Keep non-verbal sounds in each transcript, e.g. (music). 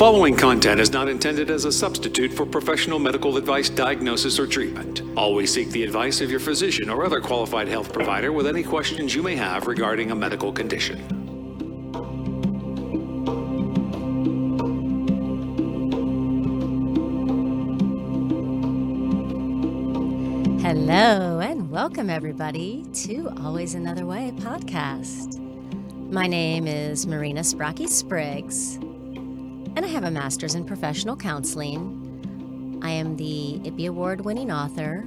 Following content is not intended as a substitute for professional medical advice, diagnosis, or treatment. Always seek the advice of your physician or other qualified health provider with any questions you may have regarding a medical condition. Hello, and welcome everybody to Always Another Way podcast. My name is Marina Sprocki Spriggs, and I have a master's in professional counseling. I am the IPPY Award winning author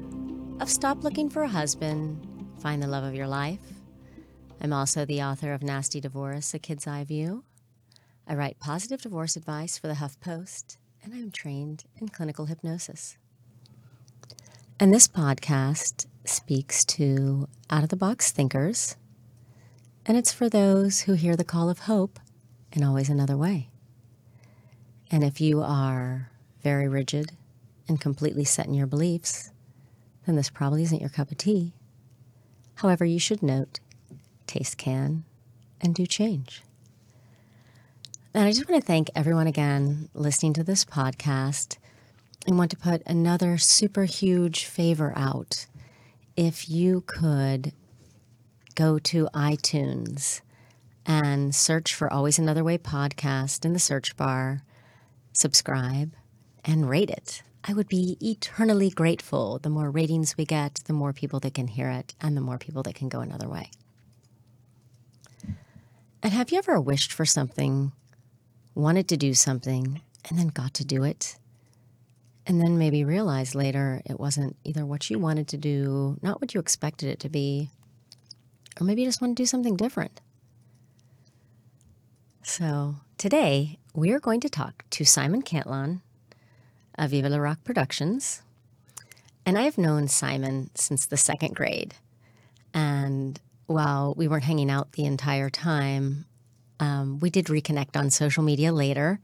of Stop Looking for a Husband, Find the Love of Your Life. I'm also the author of Nasty Divorce, A Kid's Eye View. I write positive divorce advice for the HuffPost, and I'm trained in clinical hypnosis. And this podcast speaks to out of the box thinkers, and it's for those who hear the call of hope in always another way. And if you are very rigid and completely set in your beliefs, then this probably isn't your cup of tea. However, you should note taste can and do change. And I just want to thank everyone again listening to this podcast and want to put another super huge favor out. If you could go to iTunes and search for Always Another Way podcast in the search bar, subscribe, and rate it. I would be eternally grateful. The more ratings we get, the more people that can hear it, and the more people that can go another way. And have you ever wished for something, wanted to do something, and then got to do it? And then maybe realized later it wasn't either what you wanted to do, not what you expected it to be, or maybe you just want to do something different. So today we are going to talk to Simon Cantlon of Viva La Rock Productions. And I have known Simon since the second grade. And while we weren't hanging out the entire time, um, we did reconnect on social media later.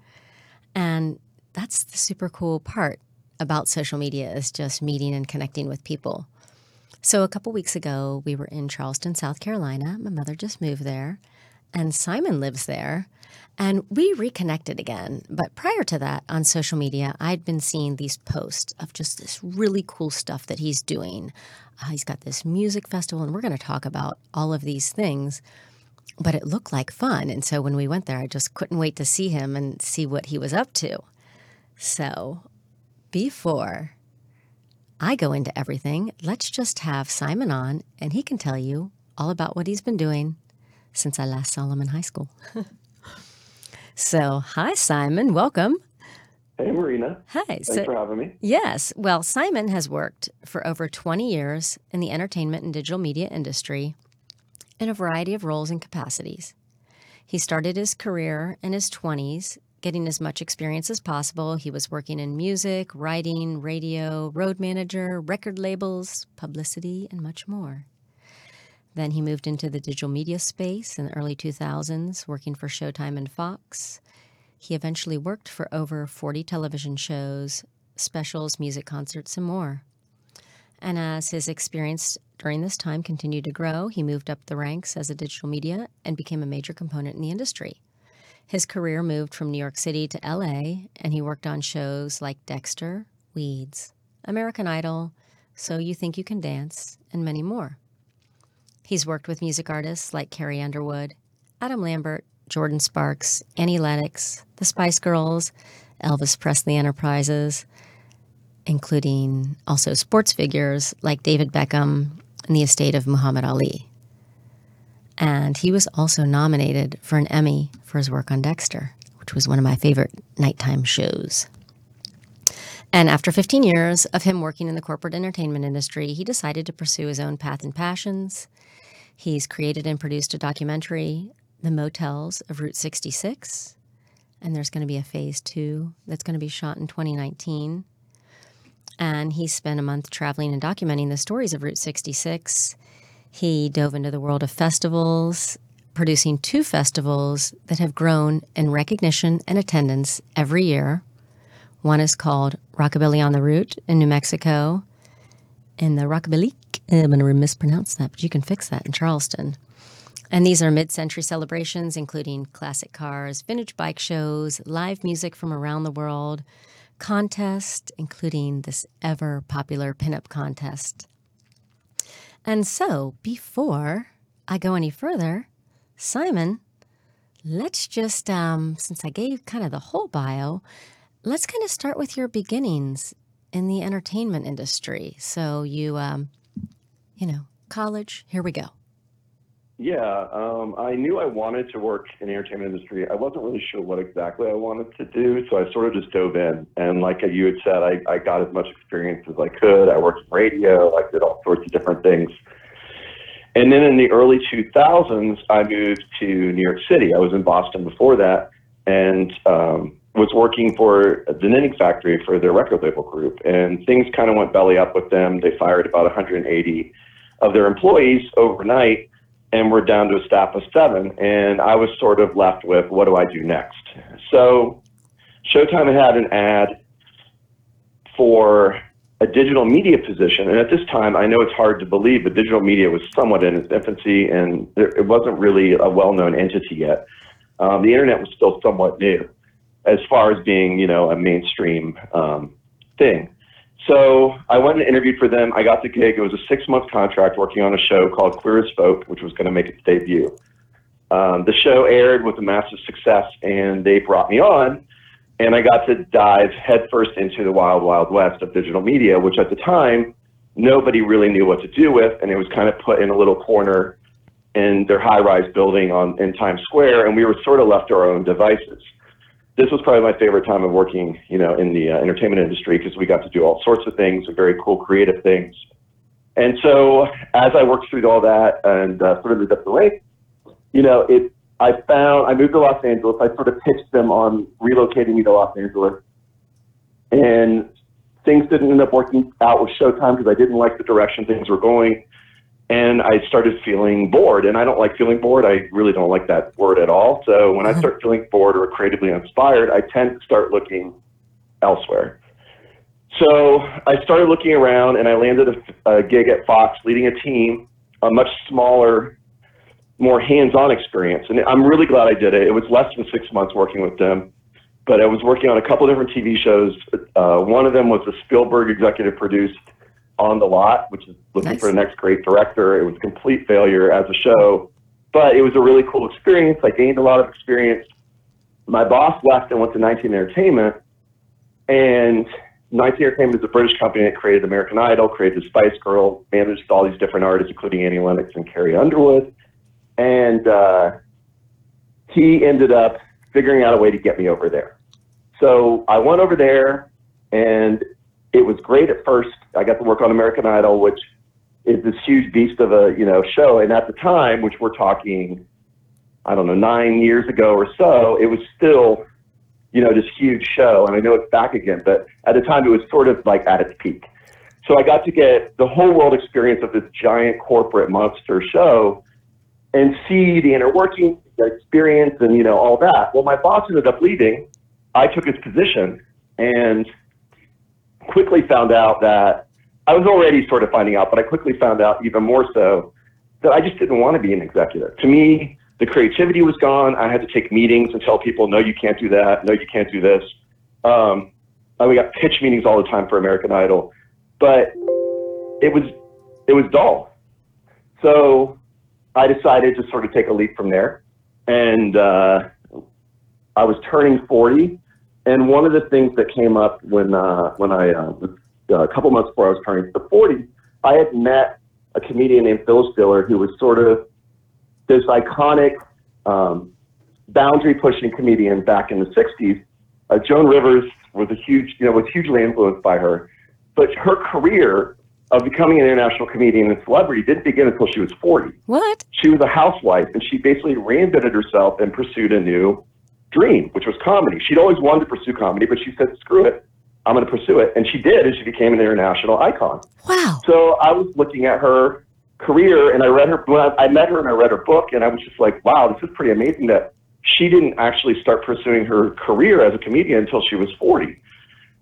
And that's the super cool part about social media is just meeting and connecting with people. So a couple weeks ago, we were in Charleston, South Carolina. My mother just moved there, and Simon lives there. And we reconnected again. But prior to that, on social media, I'd been seeing these posts of just this really cool stuff that he's doing. Uh, he's got this music festival, and we're going to talk about all of these things. But it looked like fun. And so when we went there, I just couldn't wait to see him and see what he was up to. So before I go into everything, let's just have Simon on and he can tell you all about what he's been doing since I last saw him in high school. (laughs) so, hi, Simon. Welcome. Hey, Marina. Hi. Thanks so, for having me. Yes. Well, Simon has worked for over 20 years in the entertainment and digital media industry in a variety of roles and capacities. He started his career in his 20s getting as much experience as possible. He was working in music, writing, radio, road manager, record labels, publicity, and much more. Then he moved into the digital media space in the early 2000s, working for Showtime and Fox. He eventually worked for over 40 television shows, specials, music concerts, and more. And as his experience during this time continued to grow, he moved up the ranks as a digital media and became a major component in the industry. His career moved from New York City to LA, and he worked on shows like Dexter, Weeds, American Idol, So You Think You Can Dance, and many more. He's worked with music artists like Carrie Underwood, Adam Lambert, Jordin Sparks, Annie Lennox, the Spice Girls, Elvis Presley Enterprises, including also sports figures like David Beckham and the estate of Muhammad Ali. And he was also nominated for an Emmy for his work on Dexter, which was one of my favorite nighttime shows. And after 15 years of him working in the corporate entertainment industry, he decided to pursue his own path and passions. He's created and produced a documentary, The Motels of Route 66. And there's going to be a phase two that's going to be shot in 2019. And he spent a month traveling and documenting the stories of Route 66 he dove into the world of festivals, producing two festivals that have grown in recognition and attendance every year. One is called Rockabilly on the Route in New Mexico, in the Rockabilly, I'm going to mispronounce that, but you can fix that in Charleston. And these are mid century celebrations, including classic cars, vintage bike shows, live music from around the world, contest, including this ever popular pinup contest. And so, before I go any further, Simon, let's just, um, since I gave kind of the whole bio, let's kind of start with your beginnings in the entertainment industry. So, you, um, you know, college, here we go. Yeah, um, I knew I wanted to work in the entertainment industry. I wasn't really sure what exactly I wanted to do, so I sort of just dove in. And like you had said, I, I got as much experience as I could. I worked in radio, I did all sorts of different things. And then in the early 2000s, I moved to New York City. I was in Boston before that and um, was working for the Knitting Factory for their record label group. And things kind of went belly up with them. They fired about 180 of their employees overnight and we're down to a staff of seven. And I was sort of left with, what do I do next? So Showtime had an ad for a digital media position. And at this time, I know it's hard to believe, but digital media was somewhat in its infancy and it wasn't really a well known entity yet. Um, the internet was still somewhat new as far as being, you know, a mainstream um, thing. So I went and interviewed for them. I got the gig. It was a six month contract working on a show called Queer as Folk, which was going to make its debut. Um, the show aired with a massive success, and they brought me on, and I got to dive headfirst into the wild, wild west of digital media, which at the time nobody really knew what to do with, and it was kind of put in a little corner in their high-rise building on in Times Square, and we were sort of left to our own devices this was probably my favorite time of working, you know, in the uh, entertainment industry because we got to do all sorts of things, very cool, creative things. And so as I worked through all that and uh, sort of moved up the you know, it, I found, I moved to Los Angeles. I sort of pitched them on relocating me to Los Angeles. And things didn't end up working out with Showtime because I didn't like the direction things were going and I started feeling bored. And I don't like feeling bored. I really don't like that word at all. So when I mm-hmm. start feeling bored or creatively inspired, I tend to start looking elsewhere. So I started looking around and I landed a, a gig at Fox leading a team, a much smaller, more hands-on experience. And I'm really glad I did it. It was less than six months working with them, but I was working on a couple different TV shows. Uh, one of them was a Spielberg executive produced on the lot, which is looking nice. for the next great director. It was a complete failure as a show, but it was a really cool experience. I gained a lot of experience. My boss left and went to 19 Entertainment, and 19 Entertainment is a British company that created American Idol, created the Spice Girl, managed all these different artists, including Annie Lennox and Carrie Underwood. And uh, he ended up figuring out a way to get me over there. So I went over there, and it was great at first. I got to work on American Idol, which is this huge beast of a you know show. And at the time, which we're talking, I don't know, nine years ago or so, it was still you know this huge show. And I know it's back again, but at the time, it was sort of like at its peak. So I got to get the whole world experience of this giant corporate monster show and see the inner workings, the experience, and you know all that. Well, my boss ended up leaving. I took his position, and quickly found out that I was already sort of finding out, but I quickly found out even more so that I just didn't want to be an executive. To me, the creativity was gone. I had to take meetings and tell people, no, you can't do that. No, you can't do this. Um, we got pitch meetings all the time for American Idol, but it was it was dull. So I decided to sort of take a leap from there, and uh, I was turning 40 and one of the things that came up when uh, when I uh, uh, a couple months before I was turning the 40, I had met a comedian named Phyllis Diller who was sort of this iconic um, boundary pushing comedian back in the 60s. Uh, Joan Rivers was a huge, you know, was hugely influenced by her, but her career of becoming an international comedian and celebrity didn't begin until she was 40. What? She was a housewife and she basically reinvented herself and pursued a new dream, which was comedy. She'd always wanted to pursue comedy, but she said, screw it. I'm going to pursue it. And she did, and she became an international icon. Wow. So I was looking at her career, and I read her, when I, I met her and I read her book, and I was just like, wow, this is pretty amazing that she didn't actually start pursuing her career as a comedian until she was 40.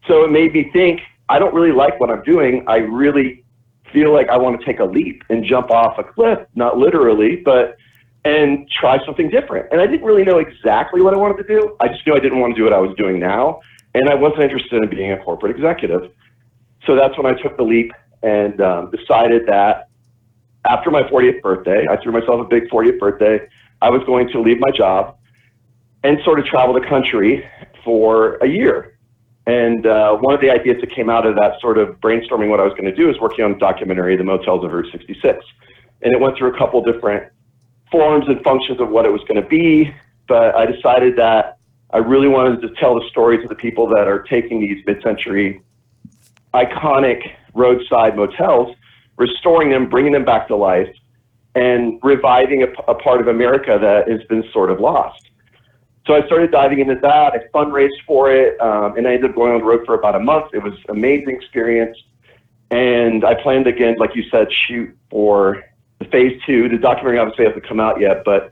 So it made me think, I don't really like what I'm doing. I really feel like I want to take a leap and jump off a cliff, not literally, but and try something different. And I didn't really know exactly what I wanted to do. I just knew I didn't want to do what I was doing now. And I wasn't interested in being a corporate executive. So that's when I took the leap and um, decided that after my 40th birthday, I threw myself a big 40th birthday. I was going to leave my job and sort of travel the country for a year. And uh, one of the ideas that came out of that sort of brainstorming what I was going to do is working on a documentary, The Motels of Route 66. And it went through a couple different forms and functions of what it was going to be. But I decided that I really wanted to tell the stories of the people that are taking these mid century iconic roadside motels, restoring them, bringing them back to life, and reviving a, a part of America that has been sort of lost. So I started diving into that. I fundraised for it, um, and I ended up going on the road for about a month. It was an amazing experience. And I planned again, like you said, shoot for the phase two. The documentary obviously hasn't come out yet, but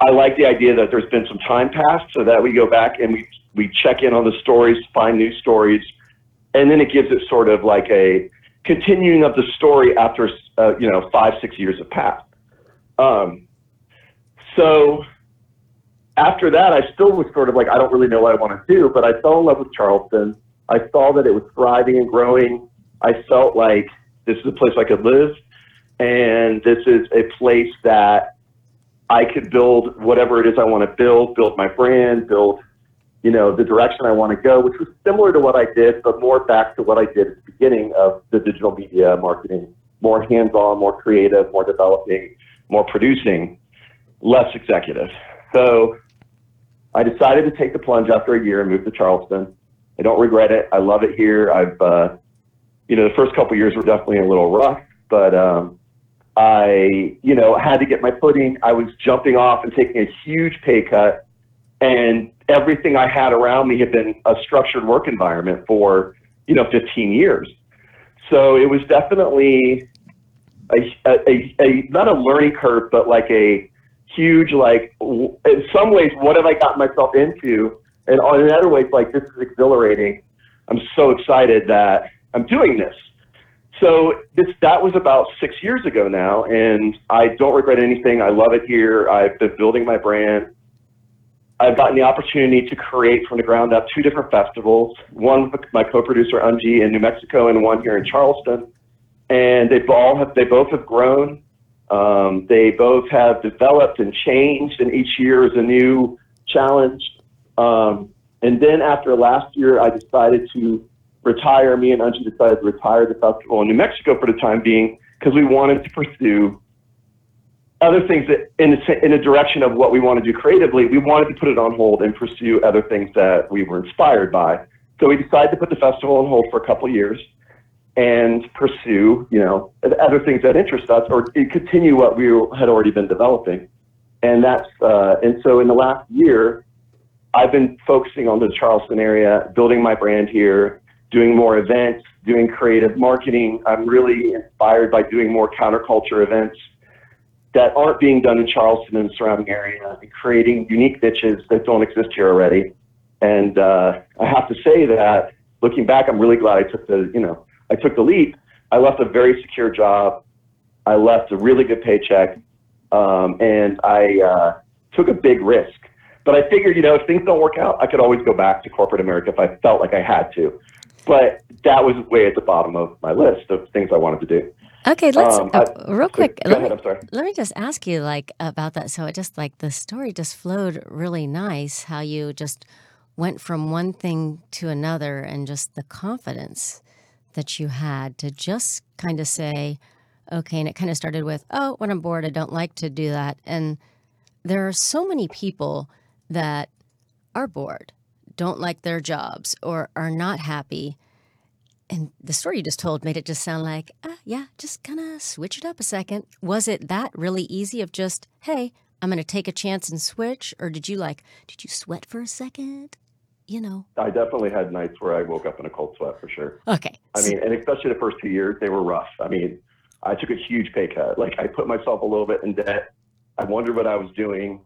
I like the idea that there's been some time passed so that we go back and we, we check in on the stories, find new stories, and then it gives it sort of like a continuing of the story after, uh, you know, five, six years have passed. Um, so after that, I still was sort of like, I don't really know what I want to do, but I fell in love with Charleston. I saw that it was thriving and growing. I felt like this is a place I could live, and this is a place that I could build whatever it is I want to build, build my brand, build, you know, the direction I want to go, which was similar to what I did, but more back to what I did at the beginning of the digital media marketing, more hands-on, more creative, more developing, more producing, less executive. So I decided to take the plunge after a year and move to Charleston. I don't regret it. I love it here. I've, uh, you know, the first couple years were definitely a little rough, but um, I, you know, had to get my footing. I was jumping off and taking a huge pay cut, and everything I had around me had been a structured work environment for, you know, 15 years. So it was definitely a, a, a not a learning curve, but like a huge like in some ways what have I gotten myself into, and in other ways like this is exhilarating. I'm so excited that I'm doing this. So this that was about six years ago now, and I don't regret anything. I love it here. I've been building my brand. I've gotten the opportunity to create from the ground up two different festivals. One with my co-producer Unji in New Mexico, and one here in Charleston. And they all have they both have grown. Um, they both have developed and changed, and each year is a new challenge. Um, and then after last year, I decided to retire. Me and Unji decided to retire the festival in New Mexico for the time being because we wanted to pursue other things that in the, in direction of what we want to do creatively. We wanted to put it on hold and pursue other things that we were inspired by. So we decided to put the festival on hold for a couple years and pursue, you know, other things that interest us or continue what we had already been developing. And that's, uh, and so in the last year, I've been focusing on the Charleston area, building my brand here, doing more events, doing creative marketing. I'm really inspired by doing more counterculture events that aren't being done in Charleston and the surrounding area and creating unique niches that don't exist here already. And uh, I have to say that looking back, I'm really glad I took the, you know, I took the leap. I left a very secure job. I left a really good paycheck, um, and I uh, took a big risk. But I figured, you know, if things don't work out, I could always go back to corporate America if I felt like I had to. But that was way at the bottom of my list of things I wanted to do. Okay, let's um, uh, real quick. Go let, ahead, me, I'm sorry. let me just ask you like about that. So it just like the story just flowed really nice. How you just went from one thing to another, and just the confidence that you had to just kind of say, okay, and it kind of started with, oh, when I'm bored, I don't like to do that. And there are so many people that are bored, don't like their jobs, or are not happy. And the story you just told made it just sound like, uh, yeah, just kind of switch it up a second. Was it that really easy of just, hey, I'm going to take a chance and switch? Or did you like, did you sweat for a second? you know. I definitely had nights where I woke up in a cold sweat for sure. Okay. I mean, and especially the first two years, they were rough. I mean, I took a huge pay cut. Like I put myself a little bit in debt. I wondered what I was doing,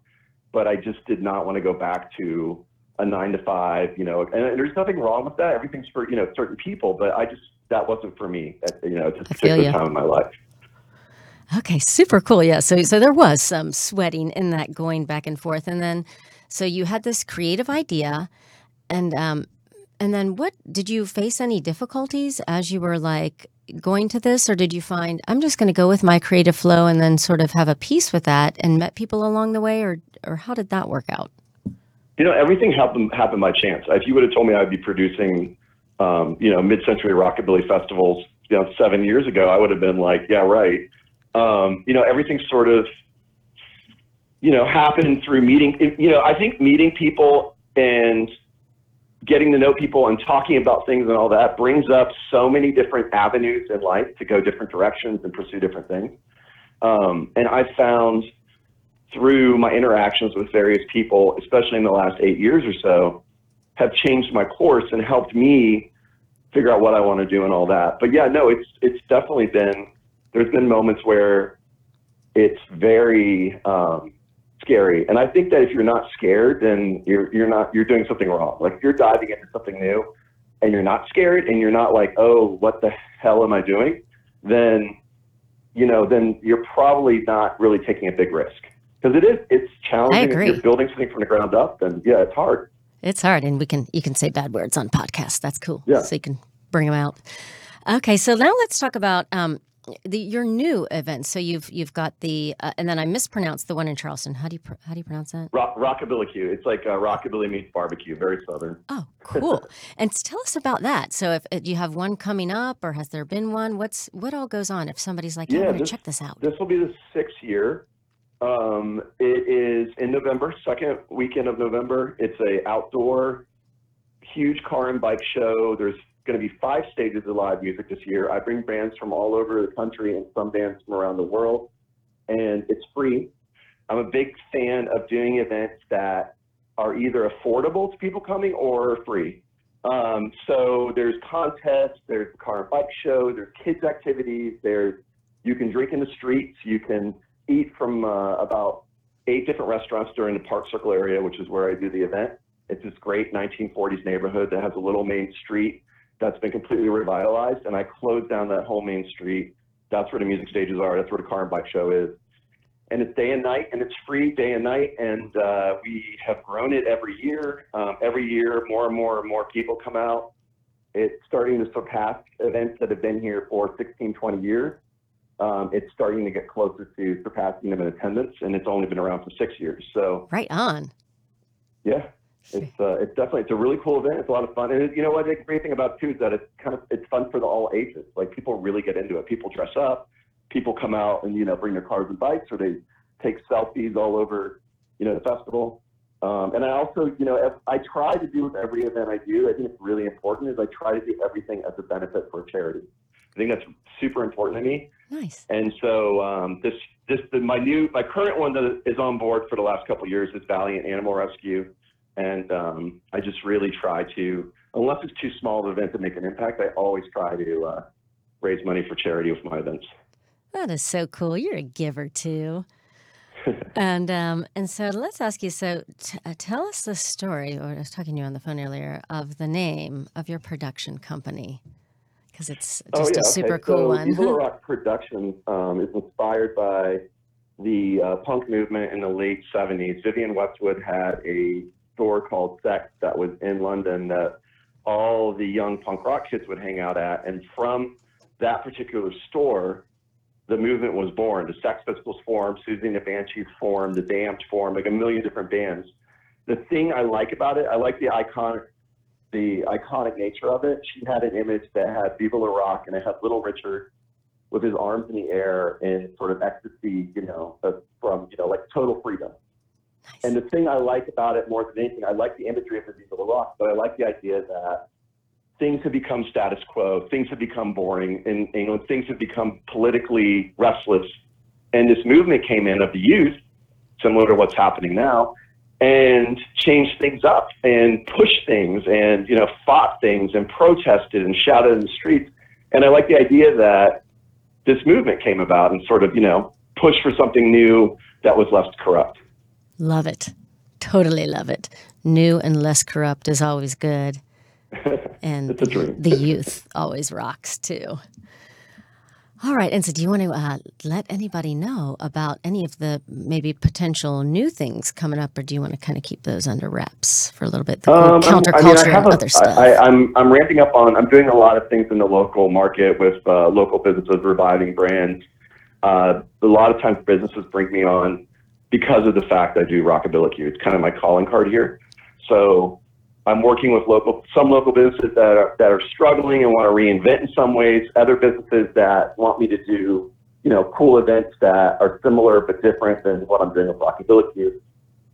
but I just did not want to go back to a nine to five, you know, and there's nothing wrong with that. Everything's for, you know, certain people, but I just, that wasn't for me at, you know, at this particular time in my life. Okay, super cool. Yeah. So so there was some sweating in that going back and forth, and then so you had this creative idea, and um, and then what did you face any difficulties as you were like going to this, or did you find I'm just going to go with my creative flow and then sort of have a peace with that and met people along the way, or or how did that work out? You know, everything happened happened by chance. If you would have told me I'd be producing, um, you know, mid-century rockabilly festivals, you know, seven years ago, I would have been like, yeah, right um, you know, everything sort of, you know, happened through meeting. You know, I think meeting people and getting to know people and talking about things and all that brings up so many different avenues in life to go different directions and pursue different things. Um, and I found through my interactions with various people, especially in the last eight years or so, have changed my course and helped me figure out what I want to do and all that. But yeah, no, it's it's definitely been there's been moments where it's very um, scary. And I think that if you're not scared, then you're you're not you're doing something wrong. Like if you're diving into something new and you're not scared and you're not like, oh, what the hell am I doing? Then you know, then you're probably not really taking a big risk because it is it's challenging. I agree. If you're building something from the ground up, then yeah, it's hard. It's hard, and we can you can say bad words on podcasts. That's cool. Yeah. So you can bring them out. Okay, so now let's talk about um, the, your new events. So you've you've got the uh, and then I mispronounced the one in Charleston. How do you how do you pronounce that? Rock, rockabilly Q. It's like uh, rockabilly meets barbecue. Very southern. Oh, cool! (laughs) and tell us about that. So if do you have one coming up, or has there been one? What's what all goes on if somebody's like, yeah, yeah check this out. This will be the sixth year. Um, it is in November, second weekend of November. It's a outdoor, huge car and bike show. There's going to be five stages of live music this year. I bring bands from all over the country and some bands from around the world, and it's free. I'm a big fan of doing events that are either affordable to people coming or free. Um, so there's contests, there's car and bike show, there's kids activities, there's you can drink in the streets, you can eat from uh, about eight different restaurants during the Park Circle area, which is where I do the event. It's this great 1940s neighborhood that has a little main street that's been completely revitalized. And I closed down that whole main street. That's where the music stages are. That's where the car and bike show is. And it's day and night, and it's free day and night. And uh, we have grown it every year. Um, every year, more and more and more people come out. It's starting to surpass events that have been here for 16, 20 years. Um, it's starting to get closer to surpassing them in attendance, and it's only been around for six years. So right on. Yeah, it's uh, it's definitely it's a really cool event. It's a lot of fun, and it, you know what? The great thing about it too is that it's kind of it's fun for the all ages. Like people really get into it. People dress up. People come out and you know bring their cars and bikes, or they take selfies all over you know the festival. Um, and I also, you know, I try to do with every event I do. I think it's really important is I try to do everything as a benefit for a charity. I think that's super important to me. Nice. And so um, this this the, my new my current one that is on board for the last couple of years is Valiant Animal Rescue. And um, I just really try to, unless it's too small of an event to make an impact, I always try to uh, raise money for charity with my events. That is so cool. You're a giver too. (laughs) and um, and so let's ask you. So t- uh, tell us the story. Or I was talking to you on the phone earlier of the name of your production company because it's oh, just oh, yeah, a super okay. cool so one. Evil (laughs) Rock Productions um, is inspired by the uh, punk movement in the late '70s. Vivienne Westwood had a store called Sex that was in London that all the young punk rock kids would hang out at. And from that particular store, the movement was born. The Sex Pistols formed, Siouxsie and the Banshees formed, the Damned formed, like a million different bands. The thing I like about it, I like the iconic, the iconic nature of it. She had an image that had Viva La Rock and it had Little Richard with his arms in the air in sort of ecstasy, you know, from, you know, like total freedom. And the thing I like about it more than anything, I like the imagery of the Viva La Rock, but I like the idea that things have become status quo, things have become boring, and, and you know, things have become politically restless. And this movement came in of the youth, similar to what's happening now, and changed things up and pushed things and you know fought things and protested and shouted in the streets. And I like the idea that this movement came about and sort of you know pushed for something new that was less corrupt. Love it. Totally love it. New and less corrupt is always good. And (laughs) it's a dream. the youth always rocks too. All right. And so, do you want to uh, let anybody know about any of the maybe potential new things coming up, or do you want to kind of keep those under wraps for a little bit? The um, counterculture I mean, and a, other stuff. I, am I'm, I'm ramping up on. I'm doing a lot of things in the local market with uh, local businesses, reviving brands. Uh, a lot of times, businesses bring me on because of the fact I do rockabilly. It's kind of my calling card here. So I'm working with local, some local businesses that are, that are struggling and want to reinvent in some ways, other businesses that want me to do, you know, cool events that are similar but different than what I'm doing with Rockabilly Q.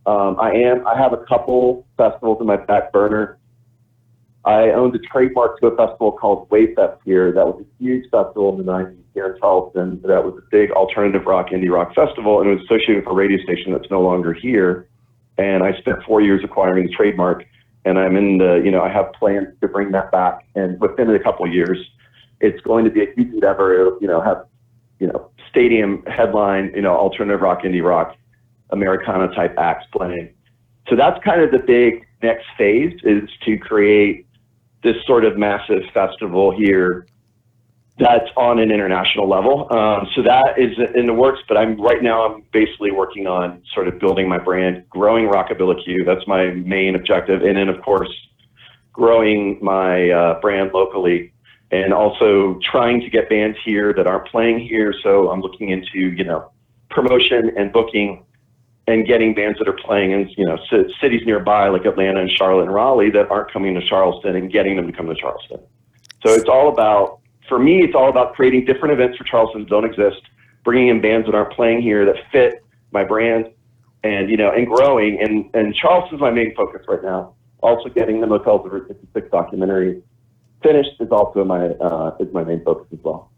Um, I am, I have a couple festivals in my back burner. I owned a trademark to a festival called Wavefest here. That was a huge festival in the 90s here in Charleston. That was a big alternative rock, indie rock festival, and it was associated with a radio station that's no longer here. And I spent four years acquiring the trademark and I'm in the, you know, I have plans to bring that back. And within a couple of years, it's going to be a huge endeavor. It'll, you know, have, you know, stadium headline, you know, alternative rock, indie rock, Americana type acts playing. So that's kind of the big next phase is to create this sort of massive festival here that's on an international level. Um, so that is in the works, but I'm right now I'm basically working on sort of building my brand, growing Rockabilly Q. That's my main objective, and then of course growing my uh, brand locally, and also trying to get bands here that aren't playing here. So I'm looking into you know promotion and booking. And getting bands that are playing in you know cities nearby like Atlanta and Charlotte and Raleigh that aren't coming to Charleston and getting them to come to Charleston. So it's all about for me, it's all about creating different events for Charleston that don't exist, bringing in bands that aren't playing here that fit my brand, and you know, and growing. And and Charleston's my main focus right now. Also, getting the Motels of Route 66 documentary finished is also my uh, is my main focus as well.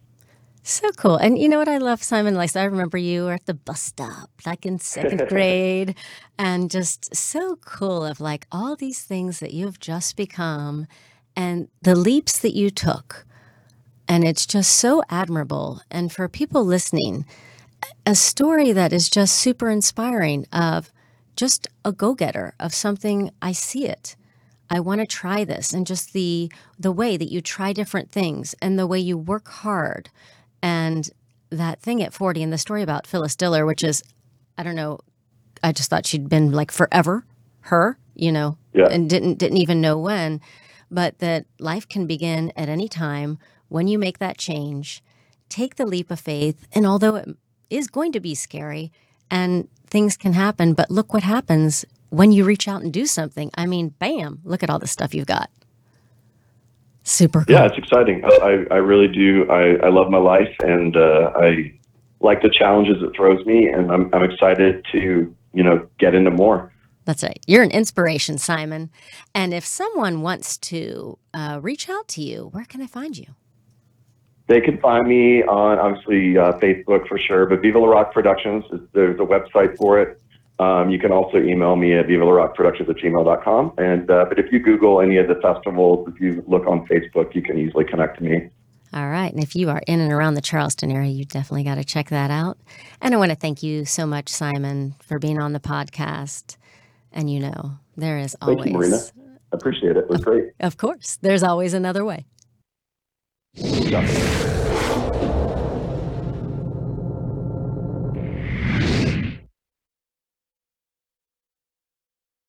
So cool. And you know what I love, Simon? Like, I remember you were at the bus stop, like in second (laughs) grade, and just so cool of like all these things that you've just become and the leaps that you took and it's just so admirable. And for people listening, a story that is just super inspiring of just a go-getter of something I see it. I want to try this and just the the way that you try different things and the way you work hard and that thing at 40 and the story about Phyllis Diller which is I don't know I just thought she'd been like forever her, you know, yeah. and didn't didn't even know when, but that life can begin at any time when you make that change, take the leap of faith. And although it is going to be scary and things can happen, but look what happens when you reach out and do something. I mean, bam, look at all the stuff you've got. Super cool. Yeah, it's exciting. I, I really do. I, I love my life and uh, I like the challenges it throws me, and I'm, I'm excited to, you know, get into more. That's right. You're an inspiration, Simon. And if someone wants to uh, reach out to you, where can I find you? They can find me on obviously uh, Facebook for sure, but Viva La Rock Productions, is there's a website for it. Um, you can also email me at viva la rock productions at gmail.com. And, uh, but if you Google any of the festivals, if you look on Facebook, you can easily connect to me. All right. And if you are in and around the Charleston area, you definitely got to check that out. And I want to thank you so much, Simon, for being on the podcast. And you know, there is always. Thank you, Marina. Appreciate it. It was great. Of course. There's always another way. Definitely.